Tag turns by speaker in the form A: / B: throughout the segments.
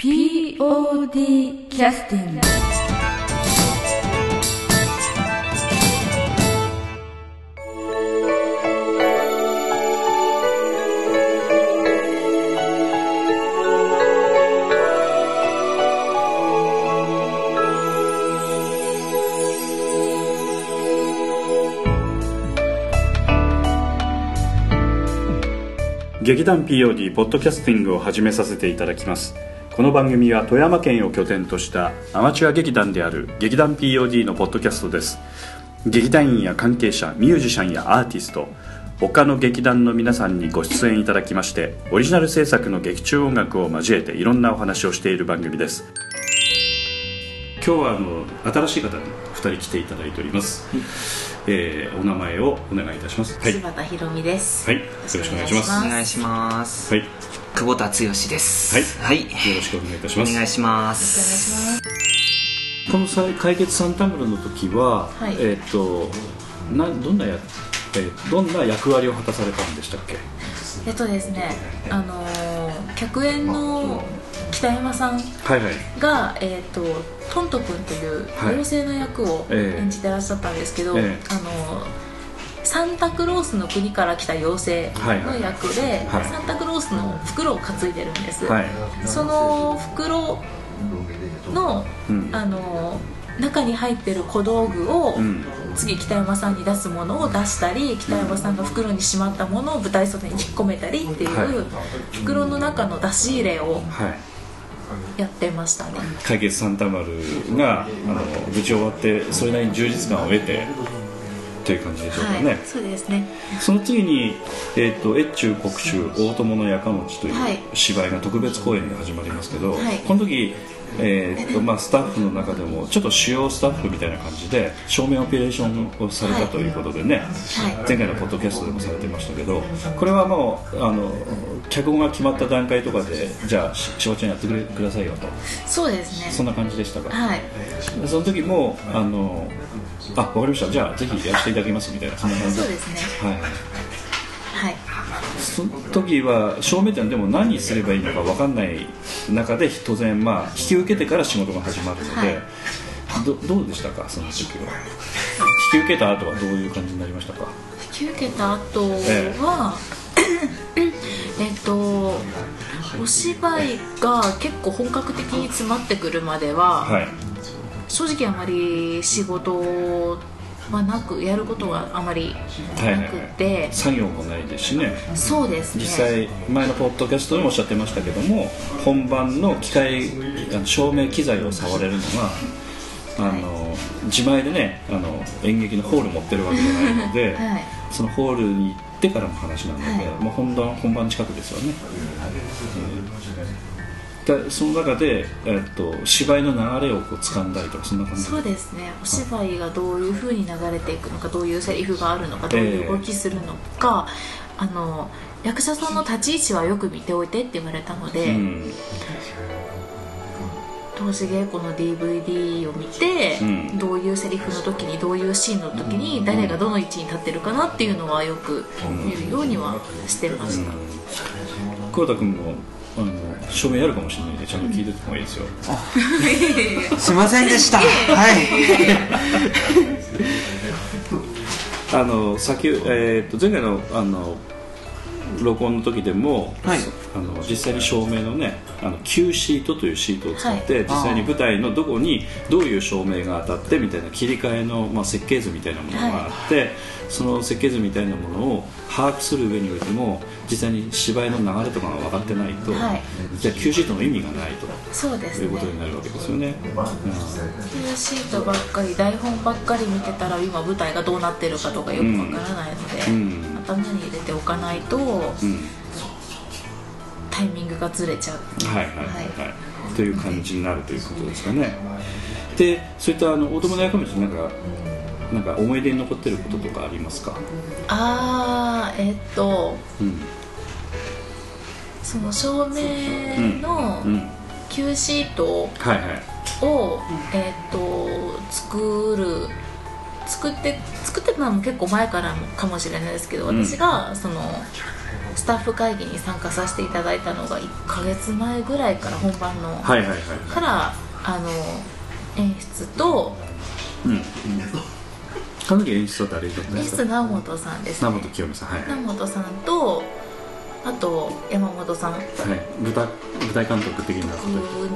A: POD キャスティング
B: 劇団 POD ポッドキャスティングを始めさせていただきます。この番組は富山県を拠点としたアマチュア劇団である劇団 POD のポッドキャストです。劇団員や関係者ミュージシャンやアーティスト他の劇団の皆さんにご出演いただきましてオリジナル制作の劇中音楽を交えていろんなお話をしている番組です。今日はあの新しい方に2人来ていただいております、えーお名前をお願いいたします。はい、
C: 柴田ひろみです。
B: はい、よろしくお願いします。
C: お
D: お願いします、
B: はい、よ
D: 久保田剛です。
B: はい。
D: はい、
B: ろしくお願いいたします。
D: お願いしま
C: お願い
D: す。
C: します。
B: このさ解決サンタムロの時は、
C: はい。
B: えっ、となどんなや、えーどんな役割を果たされたんでしたっけ？
C: えっとですね、あのー客演の北山さん
B: はいはい。
C: が、えっとトント君という
B: はい。
C: 妖精の役を
B: ええ。
C: 演じてらっしゃったんですけど、
B: ええ。
C: あのーサンタクロースの国から来た妖精の役で、
B: はい。
C: サンタクロースの袋を担いでるんです、
B: はい。
C: その袋の、
B: うん。
C: あの中に入ってる小道具を、
B: うん。
C: 次北山さんに出すものを出したり北山さんが袋にしまったものを舞台袖に引っ込めたりっていう、
B: はい。
C: 袋の中の出し入れを
B: はい。
C: やってましたね。
B: 解決サンタマルがあの無事終わってそれなりに充実感を得てという感じでしょうかね、
C: はいそうですね。
B: その次に、えー、と越中国州大友のやかもちという
C: はい。
B: 芝居が特別公演で始まりますけど、
C: はい。
B: この時、えーとまあ、スタッフの中でもちょっと主要スタッフみたいな感じで照明オペレーションをされたということでね、
C: はい。
B: 前回のポッドキャストでもされてましたけどこれはもうあの脚本が決まった段階とかでじゃあししばちゃんやってくれくださいよと。
C: そうですね。
B: そんな感じでしたか、
C: はい。
B: その時もあのあわかりました。じゃあぜひやらせていただきますみたいなそんな感じ
C: そうですね。
B: はい
C: はい
B: その時は照明店でも何すればいいのか分かんない中で当然まあ引き受けてから仕事が始まるので、どどうでしたか？その時は。引き受けた後はどういう感じになりましたか？
C: 引き受けた後は、え っとお芝居が結構本格的に詰まってくるまでは、
B: はい。
C: 正直あまり仕事はなくやることはあまり
B: はいはい。
C: なくて、
B: 作業もないですしね。
C: そうですね。
B: 実際前のポッドキャストでもおっしゃってましたけども本番の機械照明機材を触れるのがあの自前でねあの演劇のホール持ってるわけじゃないので、
C: はい。
B: そのホールに行ってからの話なので、
C: はい。
B: もう本番本番近くですよね、うんでその中で、えっと、芝居の流れをこう掴んだりとかそんな感じ？
C: そうですね。お芝居がどういう風に流れていくのかどういうセリフがあるのかどういう動きするのか、あの役者さんの立ち位置はよく見ておいてって言われたので、
B: うん。
C: 投資稽古の DVD を見て、
B: うん。
C: どういうセリフの時にどういうシーンの時に誰がどの位置に立ってるかなっていうのはよく見るようにはしてました、
B: 黒田君もあの照明やるかもしれないんでちゃんと聞いてた方がいいですよ、
D: すいませんでした。はい。
B: あの先、えー、と前回のあの録音の時でも、
D: はい。
B: あの実際に照明のねあの Q シートというシートを使って、
D: はい。
B: 実際に舞台のどこにどういう照明が当たってみたいな切り替えの、まあ、設計図みたいなものがあって、その設計図みたいなものを把握する上においても実際に芝居の流れとかが分かってないと、
C: はい。
B: じゃあ Q シートの意味がないと。
C: そうですね。
B: ということになるわけですよね。
C: っていうシートばっかり台本ばっかり見てたら今舞台がどうなってるかとかよくわからないので、
B: うん。
C: 頭に入れておかないと、
B: うん。
C: タイミングがずれちゃう。
B: はいはいはいはい、という感じになるということですかね。で、そういったあの大友の役道なんかなんか思い出に残ってることとかありますか？
C: あーえっと
B: うん。
C: その照明の
B: うん。
C: Q シート
B: はいはい。
C: を、えっと作る作って作ってたのも結構前からかもしれないですけど、
B: うん。
C: 私がそのスタッフ会議に参加させていただいたのが1ヶ月前ぐらいから本番の、
B: はいはいはい。
C: からあの演出と
B: うんその時演出は誰だったん
C: 演
B: ですか？
C: 出直本さんです、
B: 名
C: ね、
B: 本清美さんはい、
C: 直本さんとあと山本さん。
B: はい、舞台舞台監督的なこ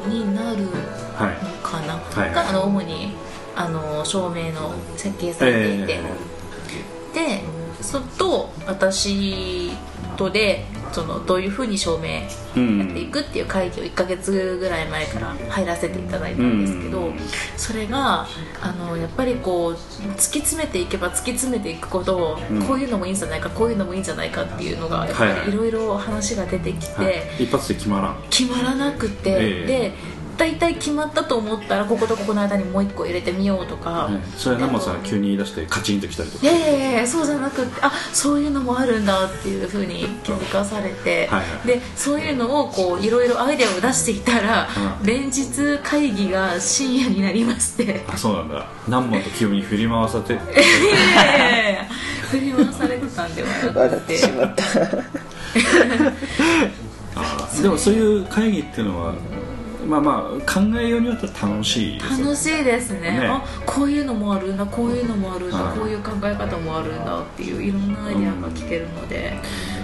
B: と
C: になるの
B: はい
C: かな、
B: はい。
C: があの主にあの照明の設計されていて、でそれと私とでそのどういうふうに照明やっていくっていう会議を1ヶ月ぐらい前から入らせていただいたんですけど、
B: うん。
C: それがあのやっぱりこう突き詰めていけば突き詰めていくこと、
B: うん。
C: こういうのもいいんじゃないかこういうのもいいんじゃないかっていうのがやっぱ
B: はい
C: ろいろ話が出てきて、
B: はい、一発で決まらん。
C: 決まらなくて、
B: ええ。
C: で大体決まったと思ったらこことここの間にもう一個入れてみようとか、
B: はい、それは生さん急に言い出してカチンときたりとか。
C: いやいやいやそうじゃなくてあそういうのもあるんだっていうふうに気づかされて、
B: はいはい
C: でそういうのをこういろいろアイデアを出していたら、
B: うん。
C: 連日会議が深夜になりまして。
B: あそうなんだ。南本清美に振り回されて。
C: いやいやいや振り回されてたんではな
D: 笑
C: く
D: っててしまった。
B: でもそういう会議っていうのはまあまあ考えようによっては楽しいですよね。
C: 楽しいですね。
B: ね。
C: あこういうのもあるんだこういうのもあるんだ
B: はい。
C: こういう考え方もあるんだっていういろんなアイデアが聞けるので、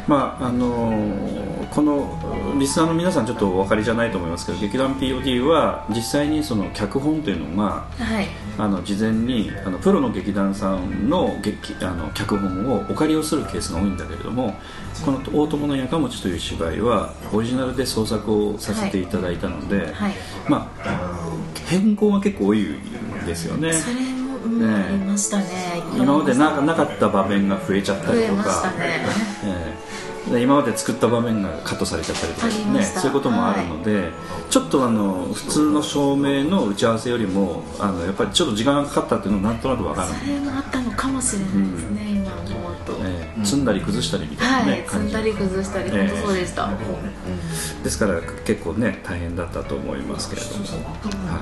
B: まああのーこのリスナーの皆さんちょっとお分かりじゃないと思いますけど劇団 POD は実際にその脚本というのが
C: はい。
B: あの事前にあのプロの劇団さんの劇あの脚本をお借りをするケースが多いんだけれどもこの「大友のやかもち」という芝居はオリジナルで創作をさせていただいたので、
C: はい
B: まあ変更が結構多いんですよね。
C: それも、うん
B: ね
C: ありましたね。
B: 今までななかった場面が増えちゃったりとか、
C: ね。
B: え今まで作った場面がカットされちゃったりとかねそういうこともあるので、ちょっとあの普通の照明の打ち合わせよりもあのやっぱりちょっと時間がかかったっていうのはなんとなくわかる。
C: それもあったのかもしれないですね、うと、
B: ええ積んだり崩したりみたいな
C: は
B: ね、
C: い積んだり崩したり、
B: ええ。
C: 本当そうでした、
B: ですから結構ね大変だったと思いますけれども、は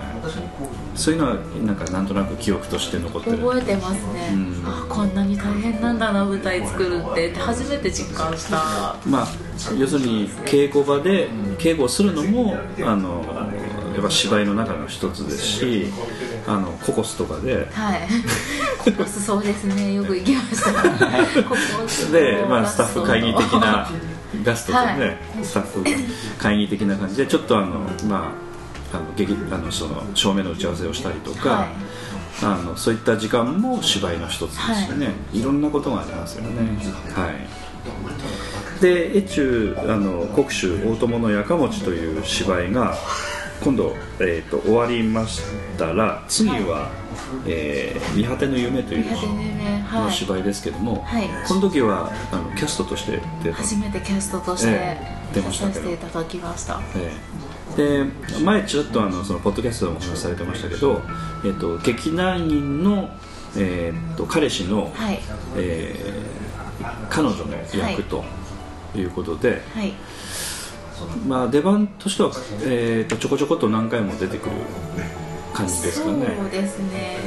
B: い、そういうのはなんかなんとなく記憶として残ってる。
C: 覚えてますね、
B: うん。
C: あこんなに大変なんだな舞台作るって。って初めて実感した。
B: まあ要するに稽古場で稽古をするのもあのやっぱ芝居の中の一つですしあのココスとかで
C: はい。ココスそうですね。よく行きました。ココス
B: で、まあ、スタッフ会議的なガストでね、
C: はい。
B: スタッフ会議的な感じでちょっとあのまああの劇あのその照明の打ち合わせをしたりとか、
C: はい。
B: あのそういった時間も芝居の一つですよね、い、ろんなことがありますよね、はい、で越中あの国州大友のやかもちという芝居が今度、えー、と終わりましたら次は「えー見果ての夢」という
C: の
B: 芝居ですけども、
C: はい。
B: この時はあのキャストとして
C: 初めてキャストとして
B: ええ出ました
C: 出
B: けど。
C: させていただきました。
B: ええ。で前ちょっとあのそのポッドキャストでもお話しされてましたけど、えっと劇団員の、えっと彼氏の、
C: はい。
B: えー彼女の役ということで、
C: はい
B: まあ、出番としては、えっとちょこちょこっと何回も出てくる感じですかね。
C: そうですね。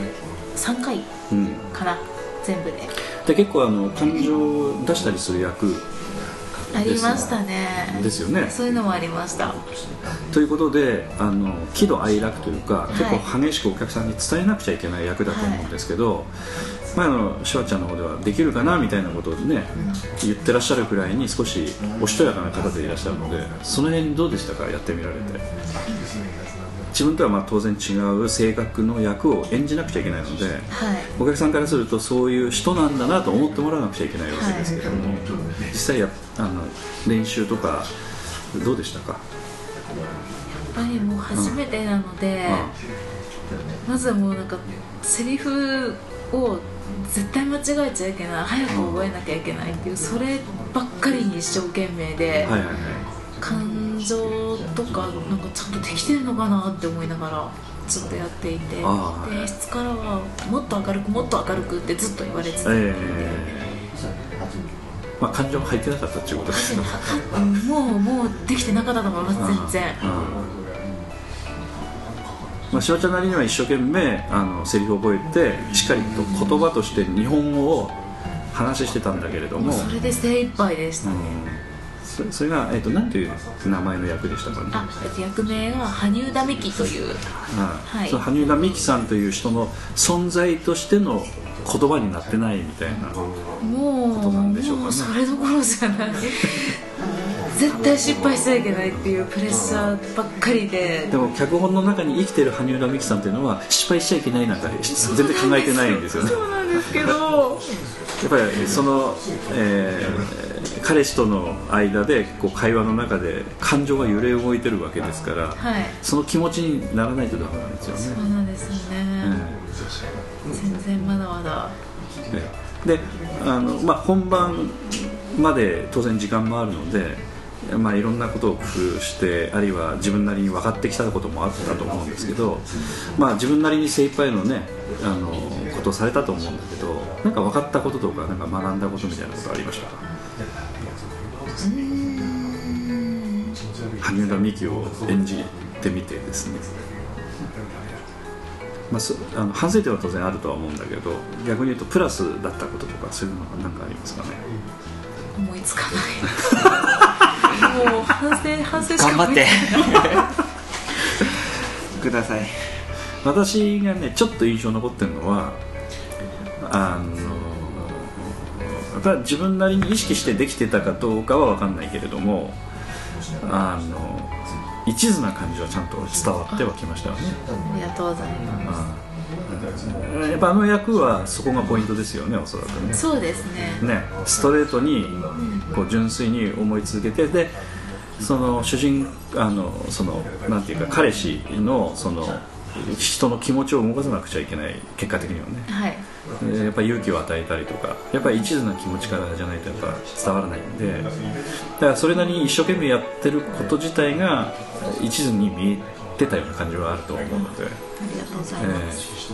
C: 3回
B: うん
C: かな全部で。
B: で結構あの感情を出したりする役
C: ありましたね。
B: ですよね。
C: そういうのもありました。
B: ということであの喜怒哀楽というか、
C: い。
B: 結構激しくお客さんに伝えなくちゃいけない役だと思うんですけど、まあ、あのシュワちゃんの方ではできるかなみたいなことをね、言ってらっしゃるくらいに少しおしとやかな方でいらっしゃるのでその辺どうでしたか？やってみられて。自分とはまあ当然違う性格の役を演じなくちゃいけないので
C: はい。
B: お客さんからするとそういう人なんだなと思ってもらわなくちゃいけないわけですけども、実際やあの練習とかどうでしたか、
C: やっぱりもう初めてなので、まずはもうなんかセリフを絶対間違えちゃいけない。早く覚えなきゃいけないっていうそればっかりに一生懸命で、
B: はいはいはい。
C: 感情とかなんかちゃんとできてるのかなって思いながらずっとやっていて。で演出からはもっと明るくもっと明るくってずっと言われてて、
B: えまあ、感情入ってなかったっていうことですね。
C: うんもうもうできてなかったと思います全然
B: まあ、しおちゃんなりには一生懸命あのセリフを覚えてしっかりと言葉として日本語を話してたんだけれども、
C: それで精一杯でした。ね、
B: うん。それそれが、えっと、なんていう名前の役でしたかね？
C: あえっと役名が羽生田美希という。
B: ああ
C: はい。
B: その羽生田美樹さんという人の存在としての言葉になってないみたいな
C: もう
B: ことなんでしょうかね。
C: もうそれどころじゃない絶対失敗しちゃいけないっていうプレッシャーばっかりで。
B: でも脚本の中に生きてる羽生田美樹さんっていうのは失敗しちゃいけないなんか全然考えてないんですよね。
C: そうなんですけど。
B: やっぱりその、えー彼氏との間でこう会話の中で感情が揺れ動いてるわけですから、
C: はい。
B: その気持ちにならないとダメなんですよね。
C: そうなんですよね、全然まだまだ。
B: ええ。であの、まあ、本番まで当然時間もあるので、まあ、いろんなことを工夫してあるいは自分なりに分かってきたこともあったと思うんですけど、まあ、自分なりに精一杯のねあのことをされたと思うんだけどなんか分かったこととかなんか学んだことみたいなことありましたか？羽生田美樹を演じてみてですね、まあ、そあの反省点は当然あるとは思うんだけど逆に言うとプラスだったこととかそういうのが何かありますかね？
C: 思いつかない。もう反省反省しか
D: 頑張って。
C: い
D: ください。
B: 私がねちょっと印象に残ってるのはあのやっぱり自分なりに意識してできてたかどうかは分かんないけれどもあの一途な感じはちゃんと伝わってはきましたよね。
C: ありがとうございま
B: やっぱあの役はそこがポイントですよねおそらくね。
C: すそうですね。
B: ね。ストレートにこう純粋に思い続けてでその主人あのそのなんていうか彼氏のその人の気持ちを動かさなくちゃいけない結果的にはね。
C: はい。
B: でやっぱり勇気を与えたりとかやっぱり一途な気持ちからじゃないとやっぱ伝わらないんで。だからそれなりに一生懸命やってること自体が一途に見えてたような感じはあると思うので。
C: ありがとうござい
B: え
C: ます、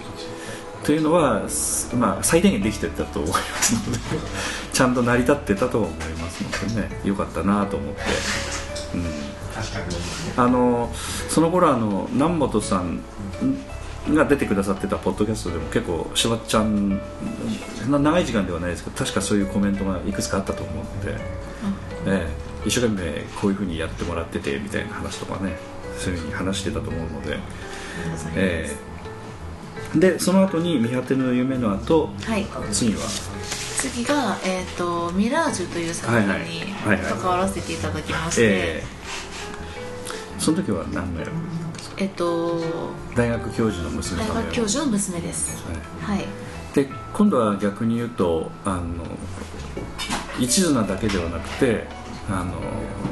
B: ーというのは、すまあ、最低限できてたと思いますので ちゃんと成り立ってたと思いますのでねよかったなと思って、うん、あのその頃あの南本さんが出てくださってたポッドキャストでも結構しばっちゃん長い時間ではないですけど確かそういうコメントがいくつかあったと思うので、ええ。一生懸命こういうふうにやってもらっててみたいな話とかねそういうふうに話してたと思うので。えーでその後に「見果ての夢」の後
C: はい。
B: 次は？
C: 次が、えーと「ミラージュ」という作品に関わらせていただきまして、
B: えーその時は何の役
C: えっと
B: 大学教授の娘
C: 大学教授の娘です。
B: はい。
C: はい。
B: で今度は逆に言うとあの一途なだけではなくてあの、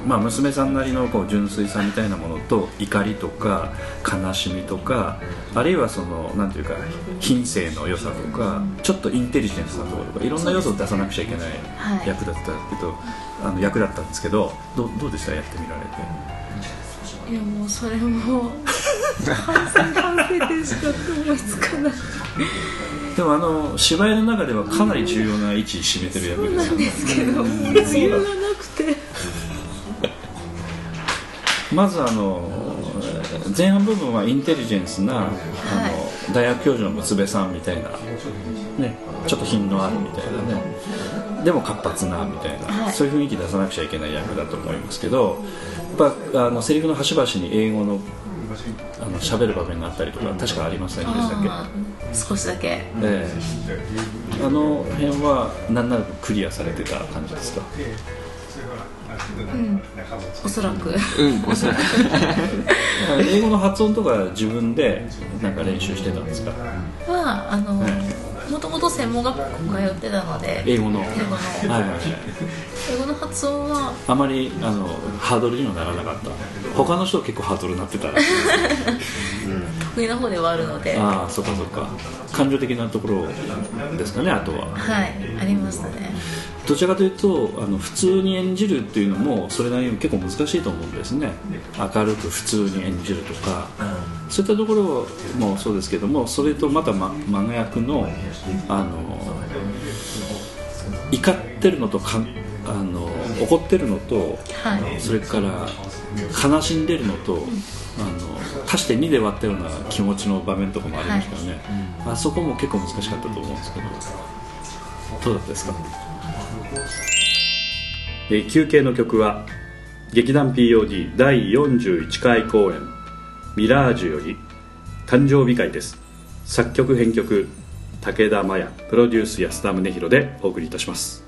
B: まあ、娘さんなりのこう純粋さみたいなものと怒りとか悲しみとかあるいはそのなんていうか品性の良さとかちょっとインテリジェンスなところとかいろんな要素を出さなくちゃいけない
C: はい。
B: 役だったけど、あの役だったんですけどどうどうでした？やってみられて。
C: いやもうそれも反省反省でしか思いつかない
B: でもあの芝居の中ではかなり重要な位置占めてる役ですよね。
C: ですけどがなくて。
B: まずあの前半部分はインテリジェンスな、あの大学教授の娘さんみたいな、ね、ちょっと品のあるみたいなね。でも活発なみたいな、
C: はい。
B: そういう雰囲気出さなくちゃいけない役だと思いますけどやっぱあのセリフの端々に英語のあの喋る場面があったりとか確かありませんでしたっけ？
C: 少しだけ。
B: ええ。あの辺は何ならクリアされてた感じですか？
C: おそらく。
D: うんおそらく。
B: 英語の発音とか自分でなんか練習してたんですか？
C: はあのもともと専門学校通ってたので
B: 英語の。
C: 英語の。
B: はいはいはい
C: 英語の発音は？
B: あまりあのハードルにはならなかった。他の人は結構ハードルになってたらしい。
C: 得意な方ではあるので。は
B: ああそっかそっか。感情的なところですかねあとはい
C: ありましたね。
B: どちらかというとあの普通に演じるっていうのもそれなりに結構難しいと思うんですね。明るく普通に演じるとか。そういったところもそうですけどもそれとまた、ま、真逆のあの怒ってるのとかんあの怒ってるのと
C: はい。
B: それから悲しんでるのとあの足して2で割ったような気持ちの場面とかもありましたよね、あそこも結構難しかったと思うんですけど。どうだったですか？えー休憩の曲は
E: 劇団 POD 第41回公演「ミラージュ」より誕生日会です。作曲編曲武田麻也プロデュース安田宗弘でお送りいたします。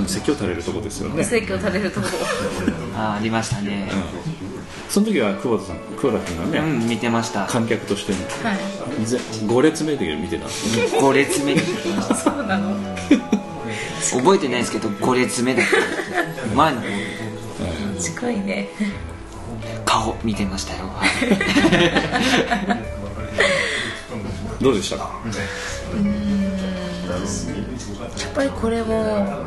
E: に説教垂れるとこですよね。
C: 説教されるとこ。
D: あありましたね。
E: その時は久保田さん久保田君がね、
D: うん見てました。
E: 観客としてね
C: はい。
E: ぜ5列目で見てたんですね。
D: 5列目に見てました。
C: そうなの。
D: 覚えてないですけど5列目だった。前の。方で
C: 近いね。
D: 顔見てましたよ、はい
E: どうでしたか？
C: やっぱりこれも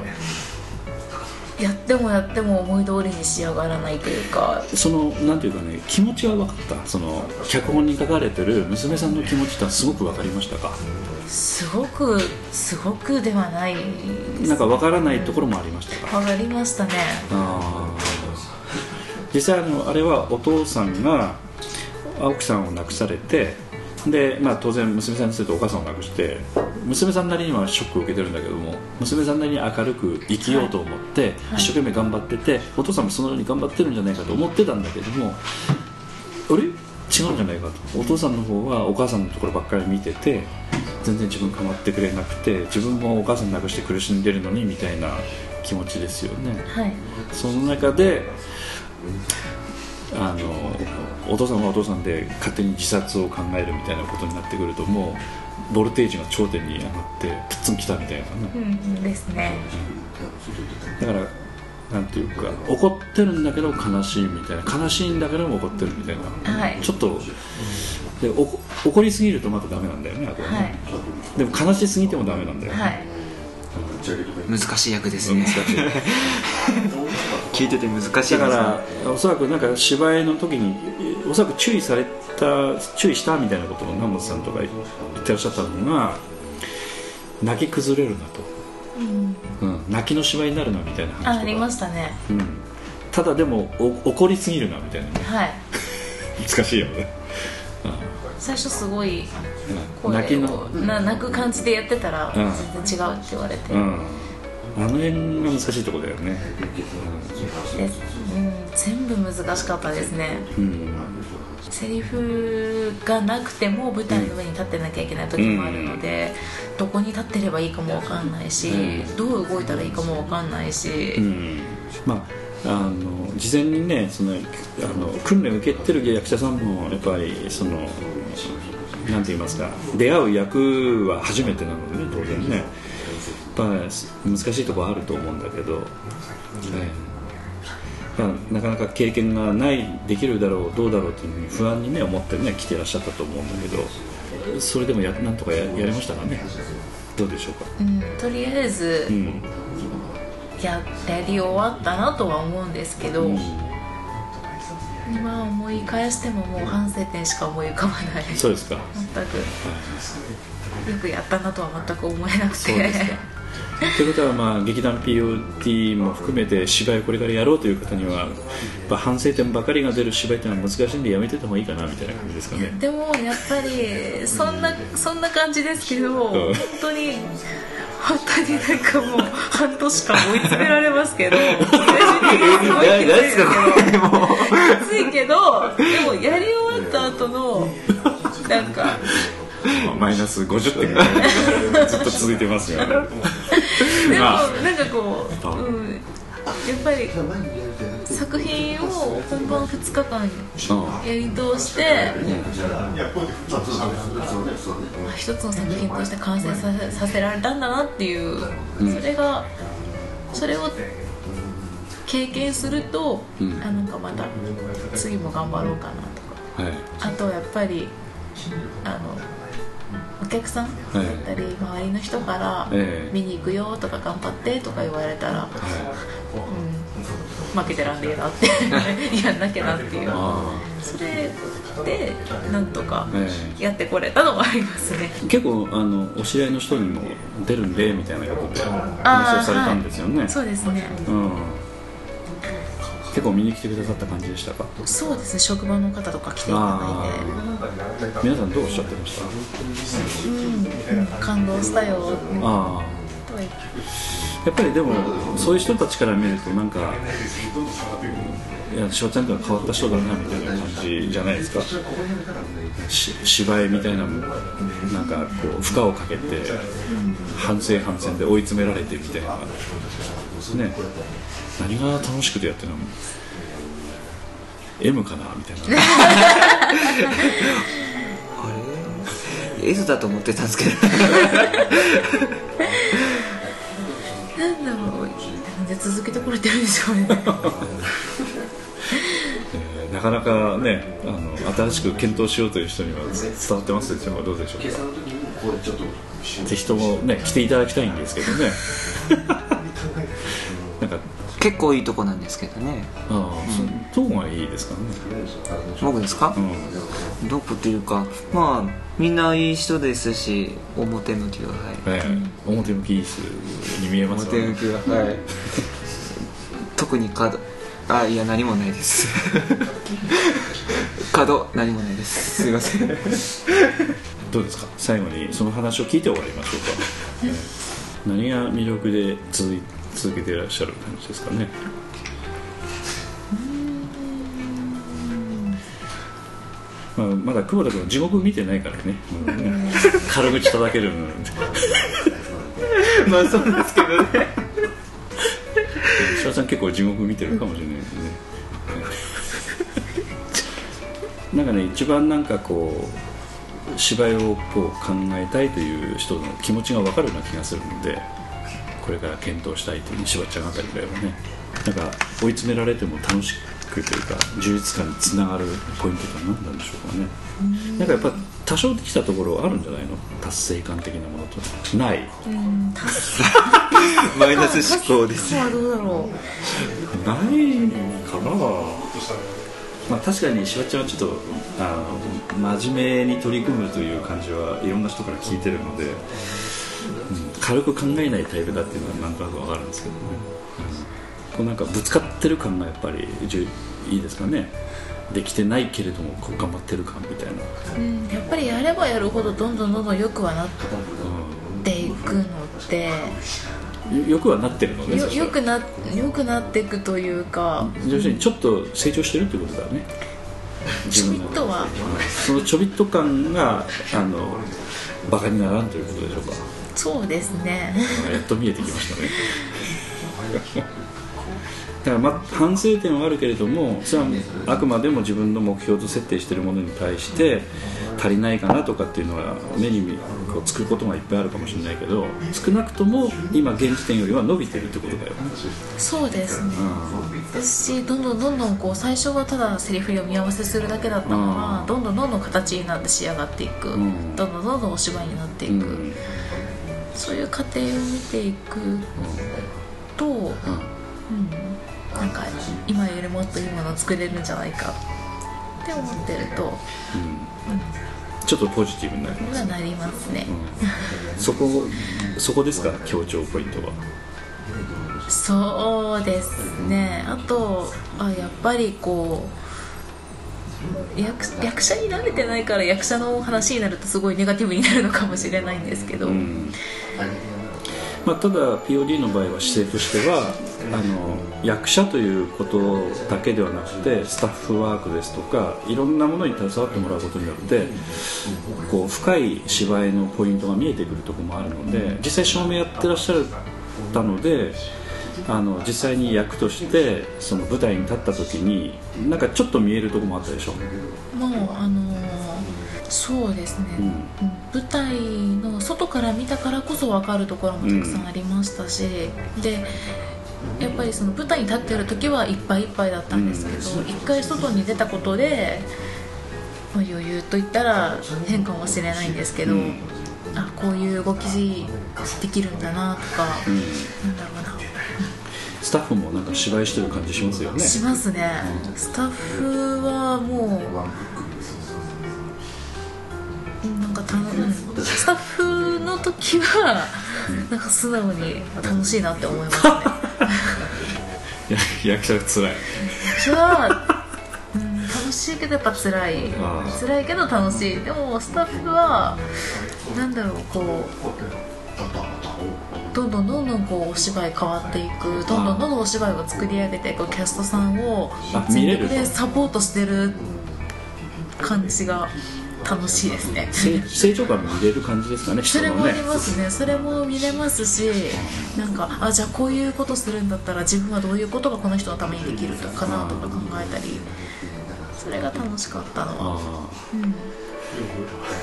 C: やってもやっても思い通りに仕上がらないというか。
E: そのなんていうかね気持ちは分かった。その脚本に書かれてる娘さんの気持ちってすごく分かりましたか？
C: すごくすごくではない
E: なんか分からないところもありましたか？
C: わかりましたね。
E: あー。実際あのあれはお父さんが青木さんを亡くされてで、まあ、当然娘さんにするとお母さんを亡くして娘さんなりにはショックを受けてるんだけども娘さんなりに明るく生きようと思って、一生懸命頑張っててお父さんもそのように頑張ってるんじゃないかと思ってたんだけどもあれ？違うんじゃないかと。お父さんの方はお母さんのところばっかり見てて全然自分構ってくれなくて自分もお母さん亡くして苦しんでるのにみたいな気持ちですよね。
C: はい。
E: その中であのお父さんはお父さんで勝手に自殺を考えるみたいなことになってくるともうボルテージが頂点に上がってプッツンきたみたいな。ね、
C: うんですね。
E: だからなんていうか怒ってるんだけど悲しいみたいな。悲しいんだけども怒ってるみたいな、
C: はい。
E: ちょっとで怒りすぎるとまたダメなんだよねあとはね、
C: はい。
E: でも悲しすぎてもダメなんだよ、
C: はい
D: 難しい役ですね。
E: 難しい。
D: 聞いてて難しいですね。
E: だからおそらくなんか芝居の時におそらく注意された注意したみたいなことを南本さんとか言ってらっしゃったのが泣き崩れるなと、うん。泣きの芝居になるなみたいな話
C: あありましたね。
E: うん、ただでもお怒りすぎるなみたいなね。
C: はい。
E: 難しいよね、
C: 最初すごい
E: うん、泣き
C: 声
E: の
C: 泣く感じでやってたら
E: うん。
C: 全然違うって言われて、
E: うん。あの辺が難しいところだよね。
C: でうん、全部難しかったですね。
E: うん、
C: セリフがなくても舞台の上に立ってなきゃいけない時もあるので、どこに立ってればいいかもわかんないし、
E: うん。
C: どう動いたらいいかもわかんないし、
E: うん。まああの事前にねそのあの訓練を受けてる役者さんもやっぱりそのなんて言いますか出会う役は初めてなのでね当然ね。やっぱ難しいところあると思うんだけど、はい。まあ、なかなか経験がないできるだろうどうだろうっていうふうに不安にね思ってね来てらっしゃったと思うんだけどそれでもやなんとかややりましたかね？どうでしょうか、
C: うん、とりあえず
E: うん。
C: ややり終わったなとは思うんですけど、
E: うん
C: 今思い返してももう反省点しか思い浮かばない。
E: そうですか、
C: 全く。よくやったなとは全く思えなくて。
E: そうですか。ということは、まあ、劇団 POT も含めて芝居をこれからやろうという方にはやっぱ反省点ばかりが出る芝居っていうのは難しいんでやめてた方がいいかなみたいな感じですかね。
C: でもやっぱりそんなそんな感じですけど本当に本当になんかもう半年間追い詰められますけど。最終的にすごいきついけどきついけどでもやり終わった後のなんか
E: まあマイナス50点がずっと続いてますよね。
C: でも
E: まあ
C: なんかこう、うん、やっぱり作品を本番2日間やり通して、まあ一つの作品として完成させさせられたんだなっていう、それがそれを経験すると、
E: うん。
C: あなんかまた次も頑張ろうかなとか。
E: はい。
C: あとやっぱりあのお客さんだったり、周りの人から
E: ええ。
C: 見に行くよとか頑張ってとか言われたら、うん、負けてらんねえなって。やんなきゃなっていう。
E: あ
C: それでなんとか
E: え
C: やってこれたのはありますね。
E: 結構あのお知り合いの人にも出るんでみたいなことで話をされたんですよね、
C: はい。そうですね。
E: うん、結構見に来てくださった感じでしたか？
C: そうですね。職場の方とか来ていただい
E: あー。皆さんどうおっしゃってました？
C: て、うん、感動したよ。
E: あ
C: は言って
E: やっぱりでもそういう人たちから見るとなんかいや翔ちゃんとは変わった人だなみたいな感じじゃないですか。芝居みたいなもなんかこう負荷をかけて反省反省で追い詰められてみたいな。ね。何が楽しくてやってるの？M かなみたいな。
D: あれ？S だと思ってたんですけど。
C: 続けてこれてるんでしょうね。
E: えーなかなかねあの新しく検討しようという人には伝わってますでしょうか。どうでしょうかぜひともね来ていただきたいんですけどね
D: 結構いいとこなんですけどね。
E: ああ、そどこがいいですかね。
D: 僕ですか？
E: う、ん。
D: どこっていうかまあみんないい人ですし表向きははい、
E: ええ。表向きいい人に見えますよ
D: 表向
E: ね
D: きははい。特に角あいや何もないです。角何もないです。すいません。
E: どうですか？最後にその話を聞いて終わりましょうか、ええ。何が魅力で続い続けていらっしゃる感じですかね。まあ、まだ久保田君地獄見てないからね,、うんね。軽口叩けるの
D: まあそうですけどね。
E: 翔ちゃん結構地獄見てるかもしれないですね。なんかね一番なんかこう芝居をこう考えたいという人の気持ちが分かるような気がするのでこれから検討したいというしばちゃんあたりぐらいはね。なんか追い詰められても楽しくというか充実感につながるポイントって何なんでしょうかね。なんかやっぱ多少できたところあるんじゃないの？達成感的なものとない。
D: マイナス思考です
C: はどうだろ
E: ないかな。まあ確かにしばちゃんはちょっとあの真面目に取り組むという感じはいろんな人から聞いてるので、うん軽く考えないタイプだっていうのはなんとなくわかるんですけどね、うん。こうなんかぶつかってる感がやっぱりいいですかね。できてないけれどもこう頑張ってる感みたいな、
C: う、うん、やっぱりやればやるほどどんどんどんどん良くはなっていくので。
E: うん、よよくはなってるのね
C: よよくなよくなっていくというか。
E: 要するにちょっと成長してるってことだね。
C: ちょびっとは。
E: そのちょびっと感があのバカにならんということでしょうか
C: そうですね。
E: やっと見えてきましたね。だからまあ反省点はあるけれどもそれはあくまでも自分の目標と設定しているものに対して足りないかなとかっていうのは目に見こうつくことがいっぱいあるかもしれないけど少なくとも今現時点よりは伸びてるってことだよ。ね、
C: そうですね。ですしどんどんどんどんこう最初はただセリフ読み合わせするだけだったのが、
E: うん。
C: どんどんどんどん形になって仕上がっていく、
E: ん。
C: どんどんどんどんお芝居になっていく、
E: うん
C: そういう過程を見ていくと、うん。なんか今よりもっといいものを作れるんじゃないかって思ってると
E: ちょっとポジティブになります、
C: はなりますね、
E: そこそこですか？強調ポイントは。
C: そうですね。あとあやっぱりこう役役者に慣れてないから役者の話になるとすごいネガティブになるのかもしれないんですけど、
E: うんまあ、ただ POD の場合は姿勢としてはあの役者ということだけではなくてスタッフワークですとかいろんなものに携わってもらうことによってこう深い芝居のポイントが見えてくるところもあるので実際照明やってらっしゃったのであの実際に役としてその舞台に立った時になんかちょっと見えるところもあったでしょ
C: もうあのそうですね、
E: うん。
C: うん舞台の外から見たからこそ分かるところもたくさんありましたし、でやっぱりその舞台に立ってる時はいっぱいいっぱいだったんですけど、一回外に出たことで、まあ、余裕と言ったら変かもしれないんですけど、
E: うん。
C: あこういう動きできるんだなとか、
E: うん。
C: なんだろうな。
E: スタッフもなんか芝居してる感じしますよね。
C: しますね、スタッフはもうなんかた、うんスタッフの時はなんか素直に楽しいなって思いますね。
E: や 役者が辛い。
C: それは、うん、楽しいけどやっぱ辛い。
E: あー
C: 辛いけど楽しい。でもスタッフはなんだろうこうどんどんどんどんこうお芝居変わっていく。どんどんどんどんお芝居を作り上げていくキャストさんを全力でサポートしてる感じが楽しいですね。
E: 成成長感見れる感じですかねね。
C: それもありますね。それも見れますしなんかあじゃあこういうことするんだったら自分はどういうことがこの人のためにできるのかなとか考えたりそれが楽しかったのは。
E: あ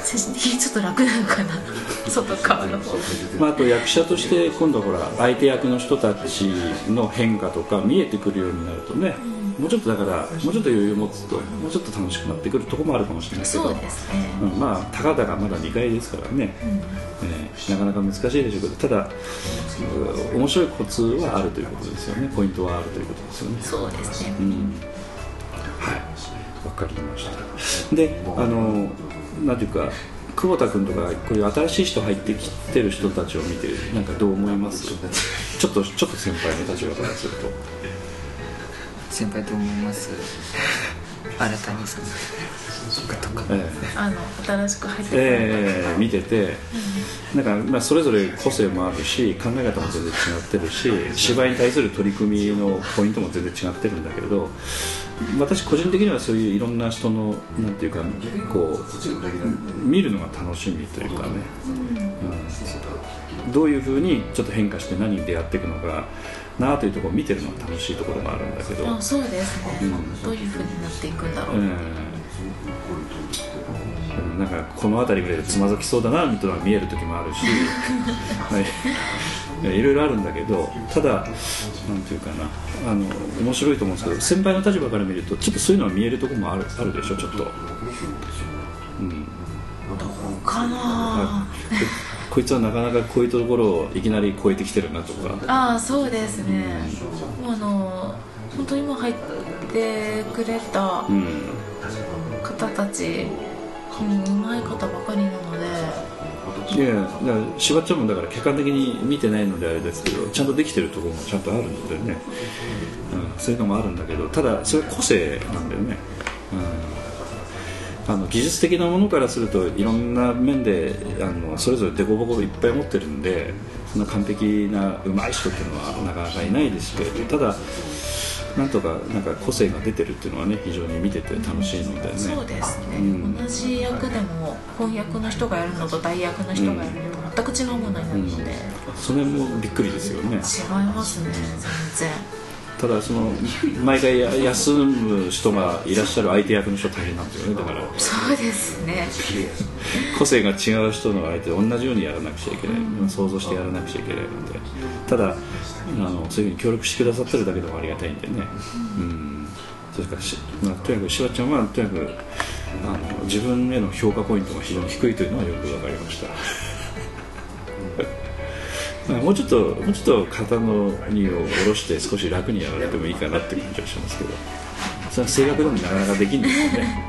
C: 精神的にちょっと楽なのかな。外側の方。
E: ーまあ、あと役者として今度ほら相手役の人たちの変化とか見えてくるようになるとね、もうちょっとだからもうちょっと余裕を持つともうちょっと楽しくなってくるところもあるかもしれないけど。
C: ね。
E: うん、まあたかだかまだ2回ですからね、えーなかなか難しいでしょうけどただう面白いコツはあるということですよね。ポイントはあるということですよね。
C: そうですね。
E: うん。はい。わかりました。であのなんていうか久保田君とかこういう新しい人入ってきてる人たちを見てなんかどう思います？ちょっとちょっと先輩の立場からすると
D: 先輩と思います。新たにさんとか。
E: え
C: あの新しく入ってくる。
E: ええ見てて。なんか、まあ、それぞれ個性もあるし考え方も全然違ってるし芝居に対する取り組みのポイントも全然違ってるんだけれど私個人的にはそういういろんな人のなんていうかこう見るのが楽しみというかね、うん、どういうふうにちょっと変化して何に出会っていくのかなというところを見てるのが楽しいところがあるんだけど、
C: あそうですね、
E: うん
C: どういう風になっていくんだろう、
E: うんなんかこの辺りぐらいでつまずきそうだなみたいなのが見える時もあるし、はい、いろいろあるんだけどただなんていうかな。あの面白いと思うんですけど先輩の立場から見るとちょっとそういうのは見えるところもあるあるでしょちょっと、うん、
C: かな
E: ここいつはなかなかこういうところをいきなり超えてきてるなとか。
C: ああそうですね。もうあの本当に今入ってくれた
E: うん
C: 方たち、うん、うまい方ばかりなので。
E: いやだからしばちゃんもだから客観的に見てないのであれですけどちゃんとできてるところもちゃんとあるのでね、うん、そういうのもあるんだけどただそれ個性なんだよね、うん、あの技術的なものからするといろんな面であのそれぞれ凸凹いっぱい持ってるんでそんな完璧な上手い人っていうのはなかなかいないですけどただなんとかなんか個性が出てるっていうのはね非常に見てて楽しいのでね。
C: そうですね、
E: うん。
C: 同じ役でも翻訳の人がやるのと代役の人がやるのと全く違うものになるので、
E: それもびっくりですよね。
C: 違いますね全然
E: ただその毎回や休む人がいらっしゃる相手役の人大変なんですよね。だから
C: そうですね。
E: 個性が違う人の相手と同じようにやらなくちゃいけない、想像してやらなくちゃいけないので。ただあのそういうふうに協力してくださってるだけでもありがたいんでね、うん、それからし、まあ、とにかくしばちゃんはとにかくあの自分への評価ポイントが非常に低いというのはよく分かりました。まあもうちょっともうちょっと肩の荷を下ろして少し楽にやられてもいいかなって感じはしますけど。それは正確でもなかなかできないですよね。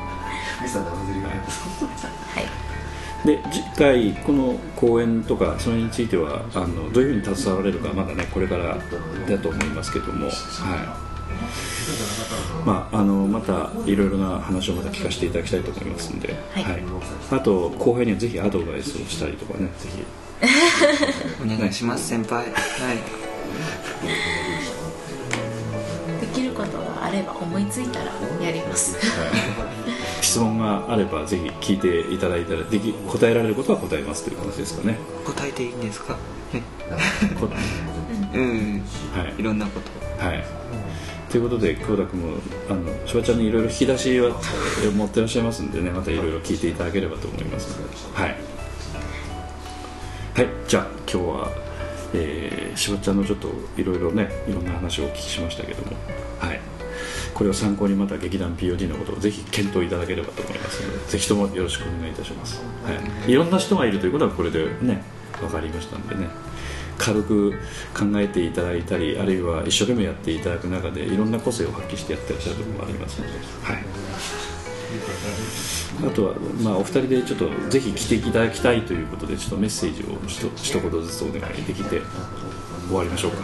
C: はい。
E: で次回この公演とかそれについてはあのどういうふうに携われるかまだねこれからだと思いますけども。はい。まあ、あのまたいろいろな話をまた聞かせていただきたいと思いますんで、
C: はい。
E: あと後輩にはぜひアドバイスをしたりとかねぜひ
D: お願いします先輩。はい。
C: できることがあれば思いついたらやります。
E: 質問があればぜひ聞いていただいたらでき答えられることは答えますという形ですかね。
D: 答えていいんですか？はい。
E: こ
D: うん。
E: はい。
D: いろんなこと。
E: はい。ということで久保田君もあのしばちゃんにいろいろ引き出しはえ持ってらっしゃいますんでねまたいろいろ聞いていただければと思いますので。はい。はいじゃあ今日は、えー、しばちゃんのちょっといろいろねいろんな話をお聞きしましたけどもはい。これを参考にまた劇団 POD のことをぜひ検討いただければと思いますのでぜひともよろしくお願いいたします、はい、いろんな人がいるということはこれでね分かりましたんでね。軽く考えていただいたりあるいは一生懸命やっていただく中でいろんな個性を発揮してやってらっしゃるところもありますので、はい、あとは、まあ、お二人でちょっとぜひ来ていただきたいということでちょっとメッセージをひと一言ずつお願いできて終わりましょうか、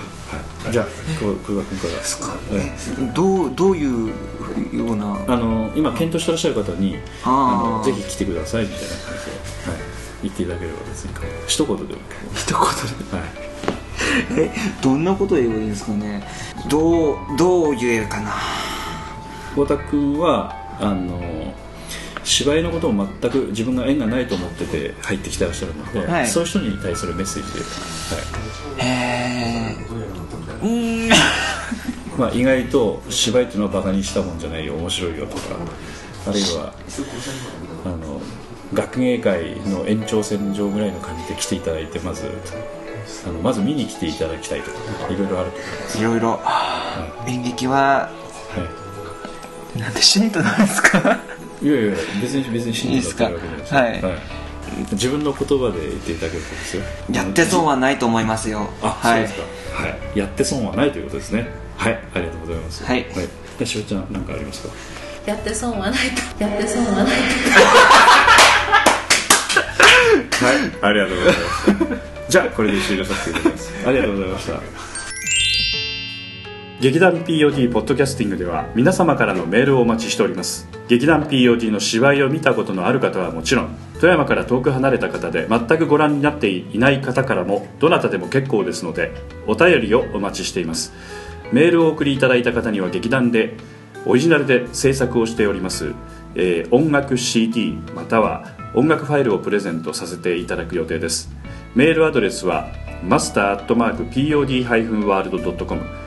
E: はい、じゃあ久保田君から。ですか、
D: どうどういうような
E: あの今検討してらっしゃる方に
D: あ
E: のぜひ来てくださいみたいな感じで、はい、言っていただければ別に一言でも。
D: 一言
E: はい。
D: えどんなこと言えばいいんですかね。どうどう言えるかな。
E: 太田君はあの芝居のことを全く自分が縁がないと思ってて入ってきてらっしゃるので、
D: はい。
E: そういう人に対するメッセージで、はい。
D: へえうーん。
E: まあ、意外と芝居っていうのはバカにしたもんじゃないよ面白いよとかあるいはあの学芸会の延長線上ぐらいの感じで来ていただいてまずあのまず見に来ていただきたいとかいろいろあると思います、
D: いろいろ。演劇は
E: は
D: なんでしないとなんですか？
E: い、いやいや別に別に信じたってるわけないですよ。
D: いいですか？
E: 自分の言葉で言っていただけるとですよ。
D: やって損はないと思いますよ。
E: あ、
D: はい。
E: そうですか、はい、やって損はないということですね。はい。ありがとうございます。
D: はい。
E: はい、でしおちゃん何かありますか？
C: やって損はないと。やって損はないと。
E: はい、ありがとうございます。じゃあ、これで終了させていただきます。ありがとうございました。劇団 POD ポッドキャスティングでは皆様からのメールをお待ちしております。劇団 POD の芝居を見たことのある方はもちろん富山から遠く離れた方で全くご覧になっていない方からもどなたでも結構ですのでお便りをお待ちしています。メールをお送りいただいた方には劇団でオリジナルで制作をしております、えー音楽 CD または音楽ファイルをプレゼントさせていただく予定です。メールアドレスは master.pod-world.com master.pod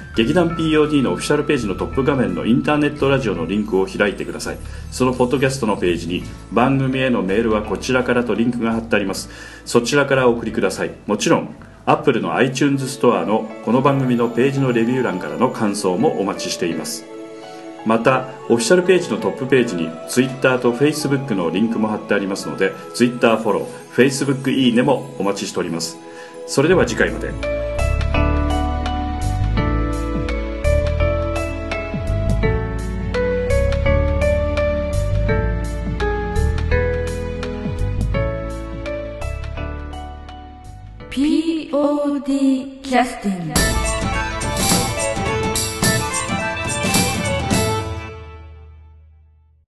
B: 劇団 POD のオフィシャルページのトップ画面のインターネットラジオのリンクを開いてください。そのポッドキャストのページに番組へのメールはこちらからとリンクが貼ってあります。そちらからお送りください。もちろん Apple の iTunes ストアのこの番組のページのレビュー欄からの感想もお待ちしています。またオフィシャルページのトップページに Twitter と Facebook のリンクも貼ってありますので Twitter フォロー Facebook いいねもお待ちしております。それでは次回まで。
A: POD キャスティング。